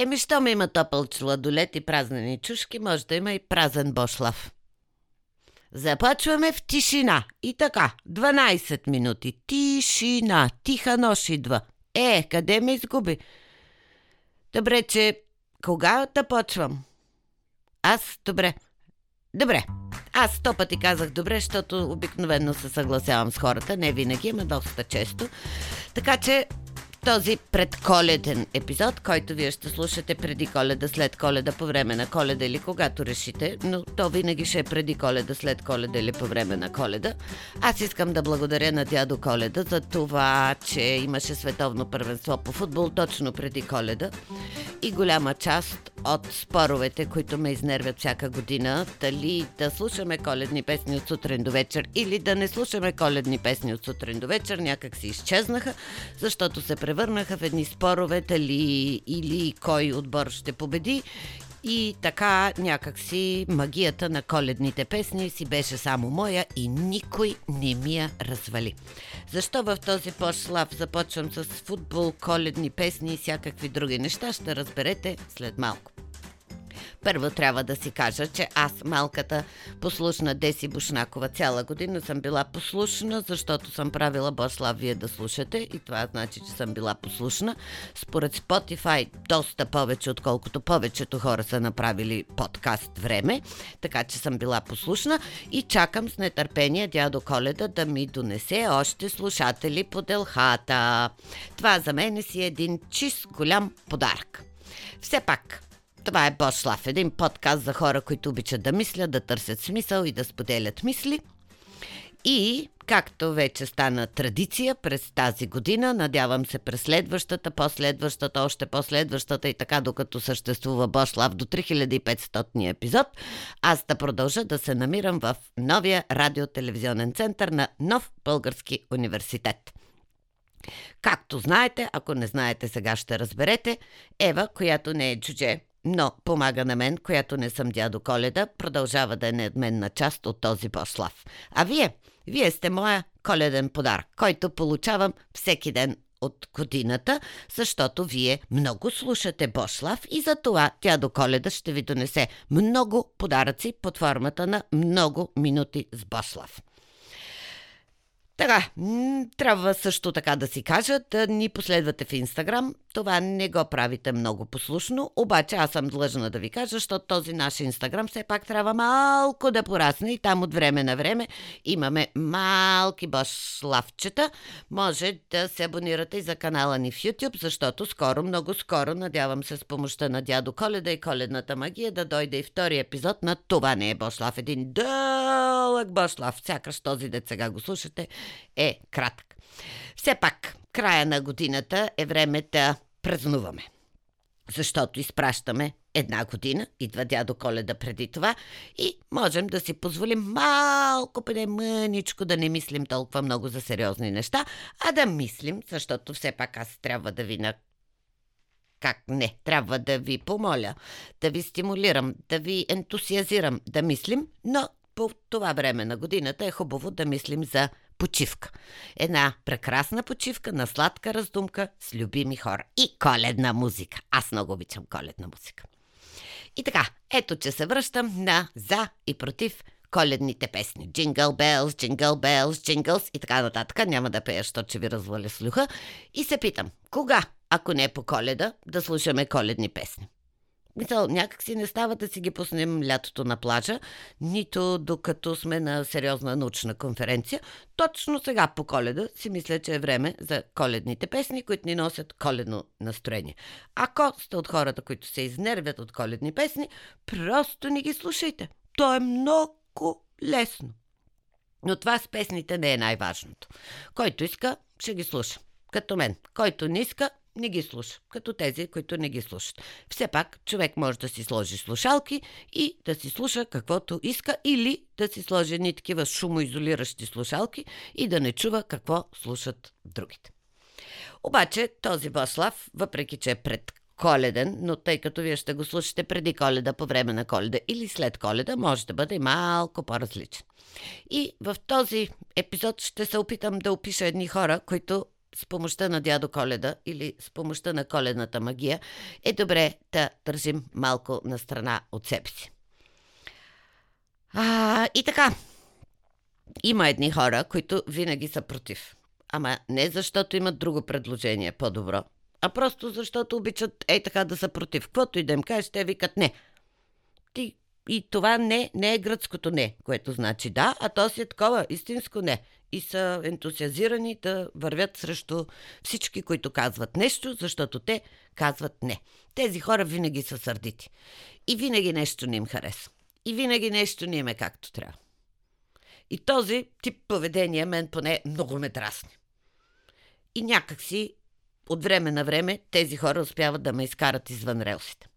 Еми, щом има топъл сладолет и празнени чушки, може да има и празен бошлав. Започваме в тишина. И така, 12 минути. Тишина. Тиха нощ идва. Е, къде ме изгуби? Добре, че кога да почвам? Аз, добре. Добре. Аз сто пъти казах добре, защото обикновено се съгласявам с хората. Не винаги, ама доста често. Така че този предколеден епизод, който вие ще слушате преди коледа, след коледа, по време на коледа или когато решите, но то винаги ще е преди коледа, след коледа или по време на коледа. Аз искам да благодаря на дядо Коледа за това, че имаше световно първенство по футбол точно преди коледа и голяма част от споровете, които ме изнервят всяка година, дали да слушаме коледни песни от сутрин до вечер или да не слушаме коледни песни от сутрин до вечер, някак си изчезнаха, защото се превърнаха в едни спорове дали или кой отбор ще победи и така някакси магията на коледните песни си беше само моя и никой не ми я развали. Защо в този пошлав започвам с футбол, коледни песни и всякакви други неща, ще разберете след малко. Първо трябва да си кажа, че аз, малката послушна Деси Бушнакова, цяла година съм била послушна, защото съм правила Бослав вие да слушате и това значи, че съм била послушна. Според Spotify доста повече, отколкото повечето хора са направили подкаст време, така че съм била послушна и чакам с нетърпение дядо Коледа да ми донесе още слушатели по делхата. Това за мен си е един чист голям подарък. Все пак, това е Бошлав, един подкаст за хора, които обичат да мислят, да търсят смисъл и да споделят мисли. И, както вече стана традиция през тази година, надявам се през следващата, последващата, още последващата и така докато съществува Бошлав до 3500 епизод, аз да продължа да се намирам в новия радиотелевизионен център на Нов Български университет. Както знаете, ако не знаете, сега ще разберете, Ева, която не е джудже, но помага на мен, която не съм дядо Коледа, продължава да е неотменна част от този Бослав. А вие? Вие сте моя коледен подарък, който получавам всеки ден от годината, защото вие много слушате Бошлав и за това тя до коледа ще ви донесе много подаръци под формата на много минути с Бошлав. Така, трябва също така да си кажа да ни последвате в Инстаграм. Това не го правите много послушно, обаче аз съм длъжна да ви кажа, защото този наш Инстаграм все пак трябва малко да порасне и там от време на време имаме малки бошлавчета. Може да се абонирате и за канала ни в YouTube, защото скоро, много скоро, надявам се с помощта на дядо Коледа и Коледната магия да дойде и втори епизод на Това не е Бошлав. Един дълъг Бошлав. Сякаш този дет сега го слушате е кратък. Все пак, края на годината е време да празнуваме. Защото изпращаме една година, идва дядо Коледа преди това и можем да си позволим малко поне мъничко да не мислим толкова много за сериозни неща, а да мислим, защото все пак аз трябва да ви на как не, трябва да ви помоля, да ви стимулирам, да ви ентусиазирам да мислим, но по това време на годината е хубаво да мислим за почивка. Една прекрасна почивка на сладка раздумка с любими хора. И коледна музика. Аз много обичам коледна музика. И така, ето че се връщам на за и против коледните песни. Джингъл Белс, Джингъл Белс, Джинглс и така нататък. Няма да пея, защото ще ви разваля слуха. И се питам, кога, ако не е по коледа, да слушаме коледни песни? Мисъл, някак си не става да си ги пуснем лятото на плажа, нито докато сме на сериозна научна конференция. Точно сега по коледа си мисля, че е време за коледните песни, които ни носят коледно настроение. Ако сте от хората, които се изнервят от коледни песни, просто не ги слушайте. То е много лесно. Но това с песните не е най-важното. Който иска, ще ги слуша. Като мен. Който не иска, не ги слуша, като тези, които не ги слушат. Все пак човек може да си сложи слушалки и да си слуша каквото иска или да си сложи ни такива шумоизолиращи слушалки и да не чува какво слушат другите. Обаче този Бослав, въпреки че е пред коледен, но тъй като вие ще го слушате преди коледа, по време на коледа или след коледа, може да бъде малко по-различен. И в този епизод ще се опитам да опиша едни хора, които с помощта на дядо Коледа или с помощта на коледната магия, е добре да държим малко на страна от себе си. А, и така, има едни хора, които винаги са против. Ама не защото имат друго предложение по-добро, а просто защото обичат ей така да са против. Каквото и да им кажеш, те викат не. Ти и това не, не е гръцкото не, което значи да, а то си е такова истинско не. И са ентусиазирани да вървят срещу всички, които казват нещо, защото те казват не. Тези хора винаги са сърдити. И винаги нещо не им хареса. И винаги нещо не им е както трябва. И този тип поведение мен поне много ме трасни. И някакси от време на време тези хора успяват да ме изкарат извън релсите.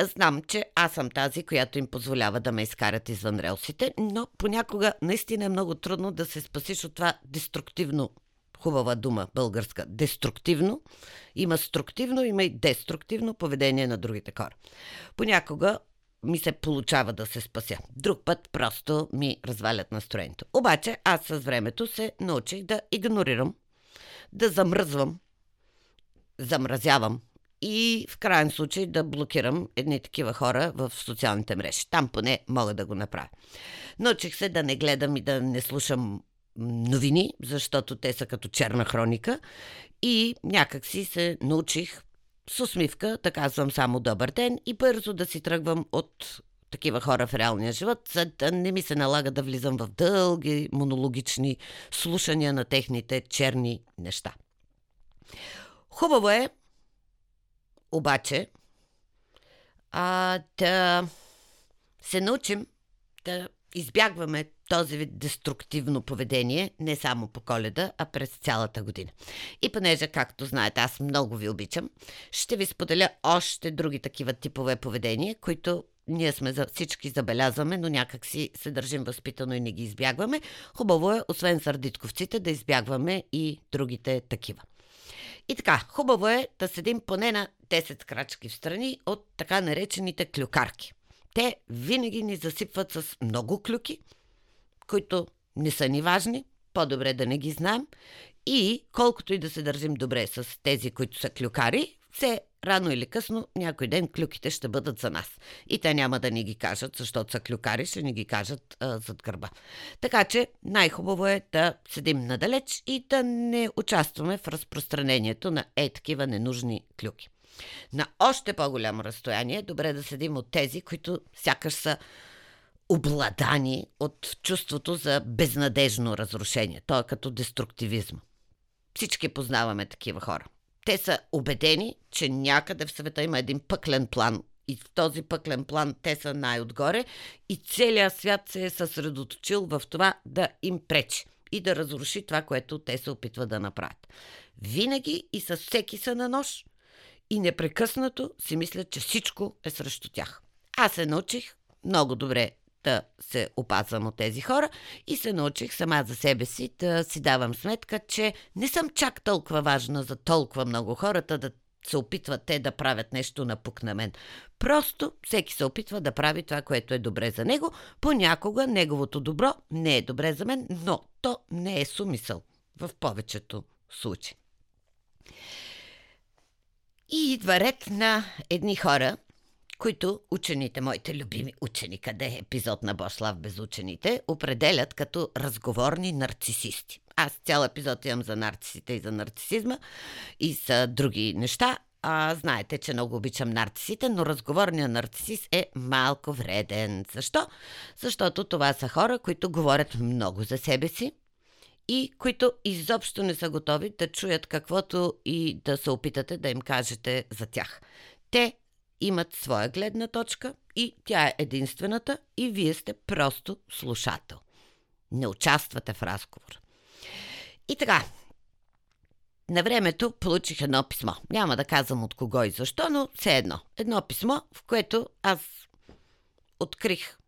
Знам, че аз съм тази, която им позволява да ме изкарат извън релсите, но понякога наистина е много трудно да се спасиш от това деструктивно хубава дума българска. Деструктивно. Има структивно, има и деструктивно поведение на другите хора. Понякога ми се получава да се спася. Друг път просто ми развалят настроението. Обаче аз с времето се научих да игнорирам, да замръзвам, замразявам и в крайен случай да блокирам едни такива хора в социалните мрежи. Там поне мога да го направя. Научих се да не гледам и да не слушам новини, защото те са като черна хроника и някак си се научих с усмивка да казвам само добър ден и бързо да си тръгвам от такива хора в реалния живот, за да не ми се налага да влизам в дълги монологични слушания на техните черни неща. Хубаво е, обаче, а, да се научим да избягваме този вид деструктивно поведение не само по коледа, а през цялата година. И понеже, както знаете, аз много ви обичам, ще ви споделя още други такива типове поведения, които ние сме за всички забелязваме, но някак си се държим възпитано и не ги избягваме. Хубаво е, освен сърдитковците, да избягваме и другите такива. И така, хубаво е да седим поне на 10 крачки в страни от така наречените клюкарки. Те винаги ни засипват с много клюки, които не са ни важни, по-добре да не ги знаем. И колкото и да се държим добре с тези, които са клюкари, все рано или късно някой ден клюките ще бъдат за нас. И те няма да ни ги кажат, защото са клюкари, ще ни ги кажат а, зад гърба. Така че най-хубаво е да седим надалеч и да не участваме в разпространението на е такива ненужни клюки. На още по-голямо разстояние е добре да седим от тези, които сякаш са обладани от чувството за безнадежно разрушение. То е като деструктивизма. Всички познаваме такива хора. Те са убедени, че някъде в света има един пъклен план и в този пъклен план те са най-отгоре и целият свят се е съсредоточил в това да им пречи и да разруши това, което те се опитват да направят. Винаги и с всеки са на нож и непрекъснато си мислят, че всичко е срещу тях. Аз се научих много добре да се опазвам от тези хора и се научих сама за себе си да си давам сметка, че не съм чак толкова важна за толкова много хората да се опитват те да правят нещо напук на мен. Просто всеки се опитва да прави това, което е добре за него. Понякога неговото добро не е добре за мен, но то не е сумисъл в повечето случаи. И идва ред на едни хора, които учените, моите любими учени, къде е епизод на Бошлав без учените, определят като разговорни нарцисисти. Аз цял епизод имам за нарцисите и за нарцисизма и за други неща. А, знаете, че много обичам нарцисите, но разговорният нарцисист е малко вреден. Защо? Защото това са хора, които говорят много за себе си, и които изобщо не са готови да чуят каквото и да се опитате да им кажете за тях. Те имат своя гледна точка и тя е единствената и вие сте просто слушател. Не участвате в разговор. И така, на времето получих едно писмо. Няма да казвам от кого и защо, но все едно. Едно писмо, в което аз открих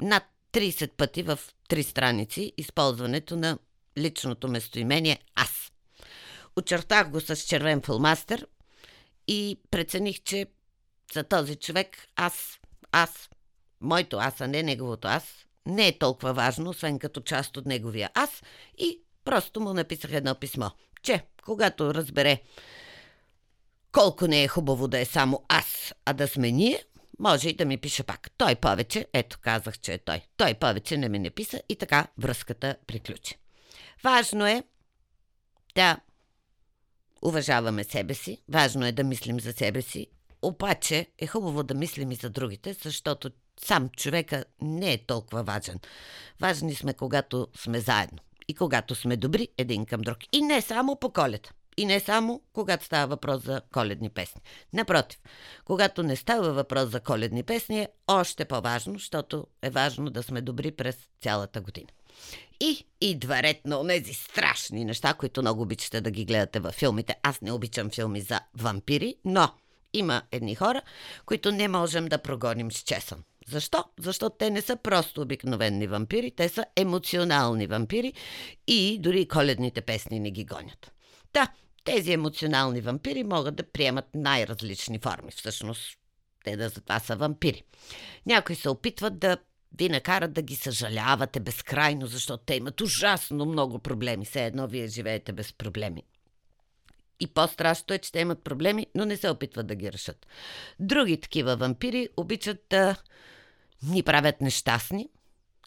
над 30 пъти в три страници използването на личното местоимение аз. Очертах го с червен филмастер и прецених, че за този човек аз, аз, моето аз, а не неговото аз, не е толкова важно, освен като част от неговия аз и просто му написах едно писмо. че когато разбере колко не е хубаво да е само аз, а да сме ние, може и да ми пише пак. Той повече, ето казах, че е той. Той повече не ми не писа и така връзката приключи. Важно е да уважаваме себе си, важно е да мислим за себе си, обаче е хубаво да мислим и за другите, защото сам човека не е толкова важен. Важни сме, когато сме заедно и когато сме добри един към друг. И не само по коледа. И не само когато става въпрос за коледни песни. Напротив, когато не става въпрос за коледни песни е още по-важно, защото е важно да сме добри през цялата година. И идва ред на тези страшни неща, които много обичате да ги гледате във филмите. Аз не обичам филми за вампири, но има едни хора, които не можем да прогоним с чесън. Защо? Защото те не са просто обикновени вампири, те са емоционални вампири и дори коледните песни не ги гонят. Да, тези емоционални вампири могат да приемат най-различни форми. Всъщност, те да за това са вампири. Някои се опитват да ви накарат да ги съжалявате безкрайно, защото те имат ужасно много проблеми. Все едно вие живеете без проблеми. И по-страшното е, че те имат проблеми, но не се опитват да ги решат. Други такива вампири обичат да ни правят нещастни,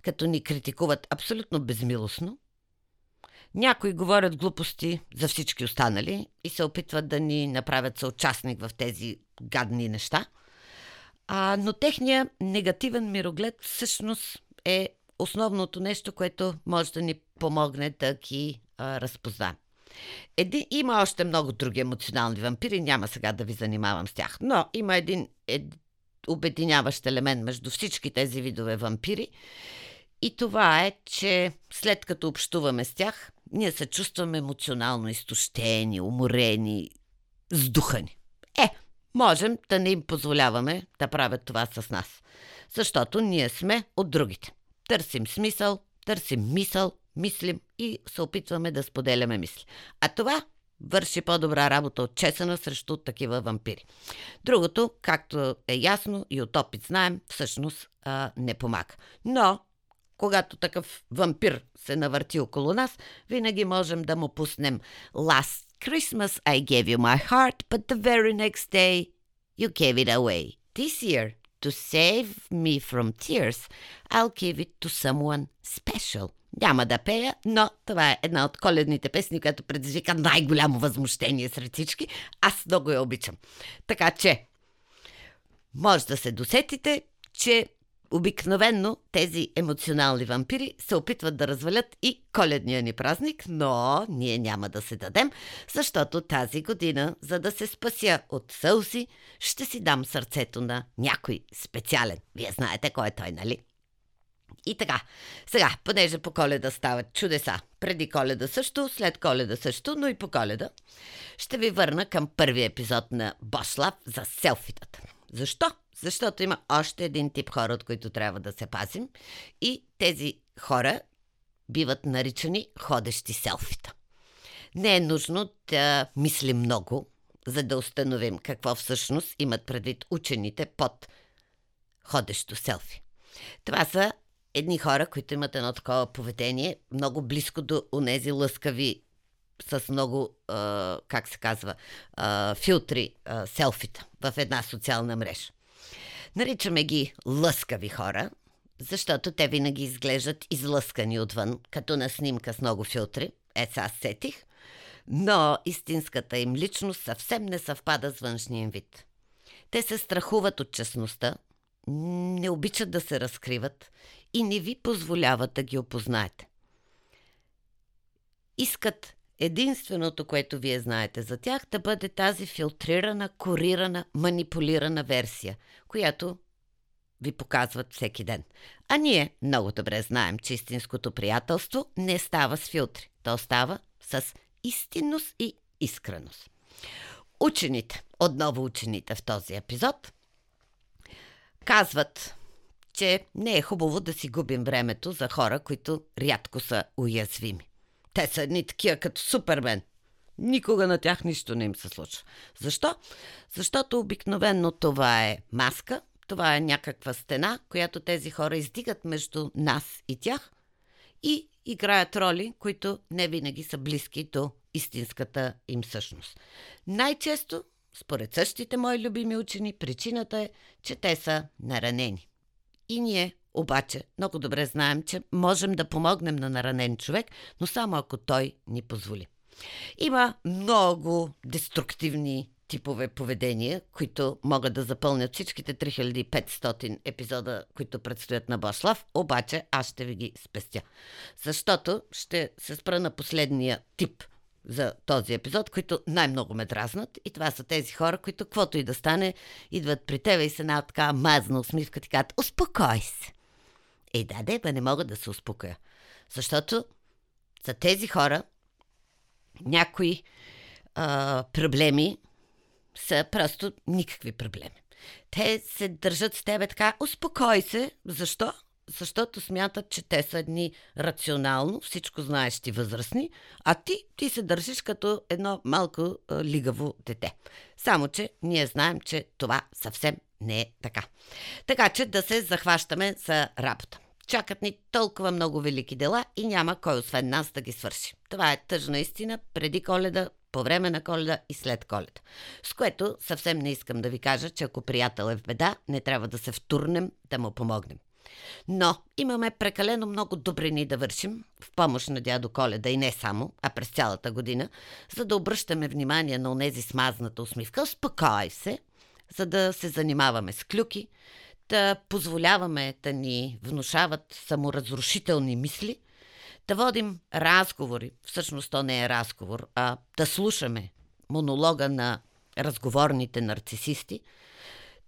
като ни критикуват абсолютно безмилостно. Някои говорят глупости за всички останали и се опитват да ни направят съучастник в тези гадни неща. А, но техният негативен мироглед всъщност е основното нещо, което може да ни помогне да ги а, разпознаем. Еди, има още много други емоционални вампири, няма сега да ви занимавам с тях, но има един, един обединяващ елемент между всички тези видове вампири. И това е, че след като общуваме с тях, ние се чувстваме емоционално изтощени, уморени, сдухани. Е, можем да не им позволяваме да правят това с нас. Защото ние сме от другите. Търсим смисъл, търсим мисъл, мислим и се опитваме да споделяме мисли. А това върши по-добра работа от чесана срещу такива вампири. Другото, както е ясно и от опит знаем, всъщност а, не помага. Но, когато такъв вампир се навърти около нас, винаги можем да му пуснем Last Christmas I gave you my heart, but the very next day you gave it away. This year, to save me from tears, I'll give it to someone special. Няма да пея, но това е една от коледните песни, която предизвика най-голямо възмущение сред всички. Аз много я обичам. Така че, може да се досетите, че обикновенно тези емоционални вампири се опитват да развалят и коледния ни празник, но ние няма да се дадем, защото тази година, за да се спася от сълси, ще си дам сърцето на някой специален. Вие знаете кой е той, нали? И така, сега, понеже по коледа стават чудеса, преди коледа също, след коледа също, но и по коледа, ще ви върна към първи епизод на Бошлав за селфитата. Защо? Защото има още един тип хора, от които трябва да се пазим и тези хора биват наричани ходещи селфита. Не е нужно да мислим много, за да установим какво всъщност имат предвид учените под ходещо селфи. Това са едни хора, които имат едно такова поведение, много близко до онези лъскави с много, а, как се казва, а, филтри, а, селфита в една социална мрежа. Наричаме ги лъскави хора, защото те винаги изглеждат излъскани отвън, като на снимка с много филтри. Ето аз сетих. Но истинската им личност съвсем не съвпада с външния им вид. Те се страхуват от честността, не обичат да се разкриват и не ви позволяват да ги опознаете. Искат единственото, което вие знаете за тях, да бъде тази филтрирана, корирана, манипулирана версия, която ви показват всеки ден. А ние много добре знаем, че истинското приятелство не става с филтри. То става с истинност и искреност. Учените, отново учените в този епизод, казват, че не е хубаво да си губим времето за хора, които рядко са уязвими. Те са едни такива като Супермен. Никога на тях нищо не им се случва. Защо? Защото обикновенно това е маска, това е някаква стена, която тези хора издигат между нас и тях и играят роли, които не винаги са близки до истинската им същност. Най-често, според същите мои любими учени, причината е, че те са наранени. И ние, обаче, много добре знаем, че можем да помогнем на наранен човек, но само ако той ни позволи. Има много деструктивни типове поведения, които могат да запълнят всичките 3500 епизода, които предстоят на Бошлав, обаче аз ще ви ги спестя. Защото ще се спра на последния тип за този епизод, които най-много ме дразнат. И това са тези хора, които, каквото и да стане, идват при тебе и се една така мазна усмивка и казват, успокой се. Е, да, да, бе, не мога да се успокоя. Защото за тези хора някои а, проблеми са просто никакви проблеми. Те се държат с тебе така, успокой се. Защо? Защото смятат, че те са едни рационално, всичко знаещи възрастни, а ти, ти се държиш като едно малко а, лигаво дете. Само, че ние знаем, че това съвсем не е така. Така че да се захващаме за работа. Чакат ни толкова много велики дела и няма кой освен нас да ги свърши. Това е тъжна истина преди коледа, по време на коледа и след коледа. С което съвсем не искам да ви кажа, че ако приятел е в беда, не трябва да се втурнем да му помогнем. Но имаме прекалено много добрини да вършим в помощ на дядо Коледа и не само, а през цялата година, за да обръщаме внимание на онези смазната усмивка. Успокой се, за да се занимаваме с клюки, да позволяваме да ни внушават саморазрушителни мисли, да водим разговори, всъщност то не е разговор, а да слушаме монолога на разговорните нарцисисти,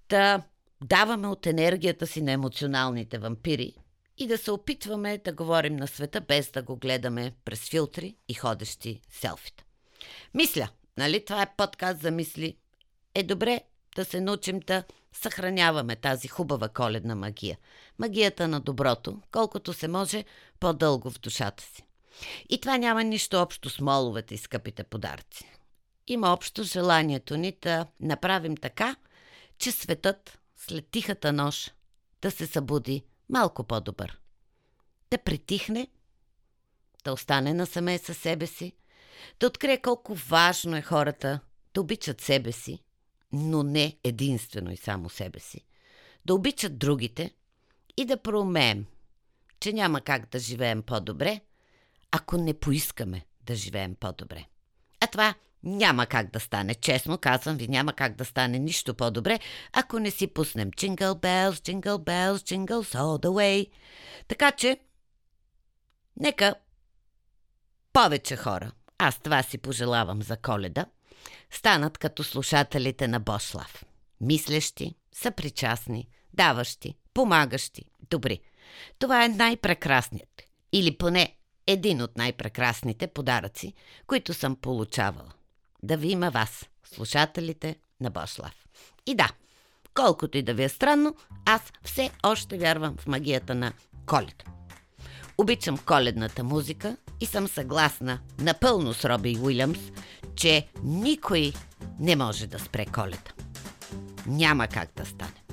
да даваме от енергията си на емоционалните вампири и да се опитваме да говорим на света без да го гледаме през филтри и ходещи селфита. Мисля, нали това е подкаст за мисли, е добре да се научим да съхраняваме тази хубава коледна магия. Магията на доброто, колкото се може по-дълго в душата си. И това няма нищо общо с моловете и скъпите подаръци. Има общо желанието ни да направим така, че светът след тихата нощ да се събуди малко по-добър. Да притихне, да остане насаме със себе си, да открие колко важно е хората да обичат себе си но не единствено и само себе си. Да обичат другите и да проумеем, че няма как да живеем по-добре, ако не поискаме да живеем по-добре. А това няма как да стане. Честно казвам ви, няма как да стане нищо по-добре, ако не си пуснем Jingle Bells, Jingle Bells, Jingles All the Way. Така че, нека повече хора, аз това си пожелавам за коледа – станат като слушателите на Бослав. Мислещи, съпричастни, даващи, помагащи, добри. Това е най-прекрасният, или поне един от най-прекрасните подаръци, които съм получавала. Да ви има вас, слушателите на Бослав. И да, колкото и да ви е странно, аз все още вярвам в магията на коледа. Обичам коледната музика и съм съгласна напълно с Роби Уилямс, че никой не може да спре коледа. Няма как да стане.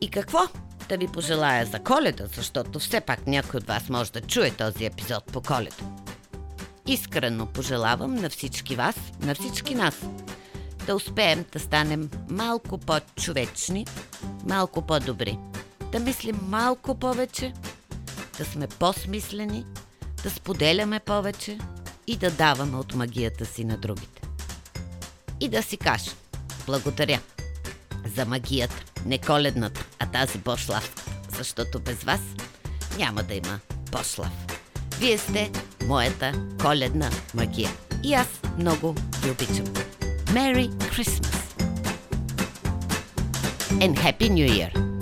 И какво да ви пожелая за коледа, защото все пак някой от вас може да чуе този епизод по коледа. Искрено пожелавам на всички вас, на всички нас, да успеем да станем малко по-човечни, малко по-добри. Да мислим малко повече, да сме по-смислени, да споделяме повече, и да даваме от магията си на другите. И да си кажа благодаря за магията, не коледната, а тази Бошлавска, защото без вас няма да има Бошлав. Вие сте моята коледна магия. И аз много ви обичам. Merry Christmas! And Happy New Year!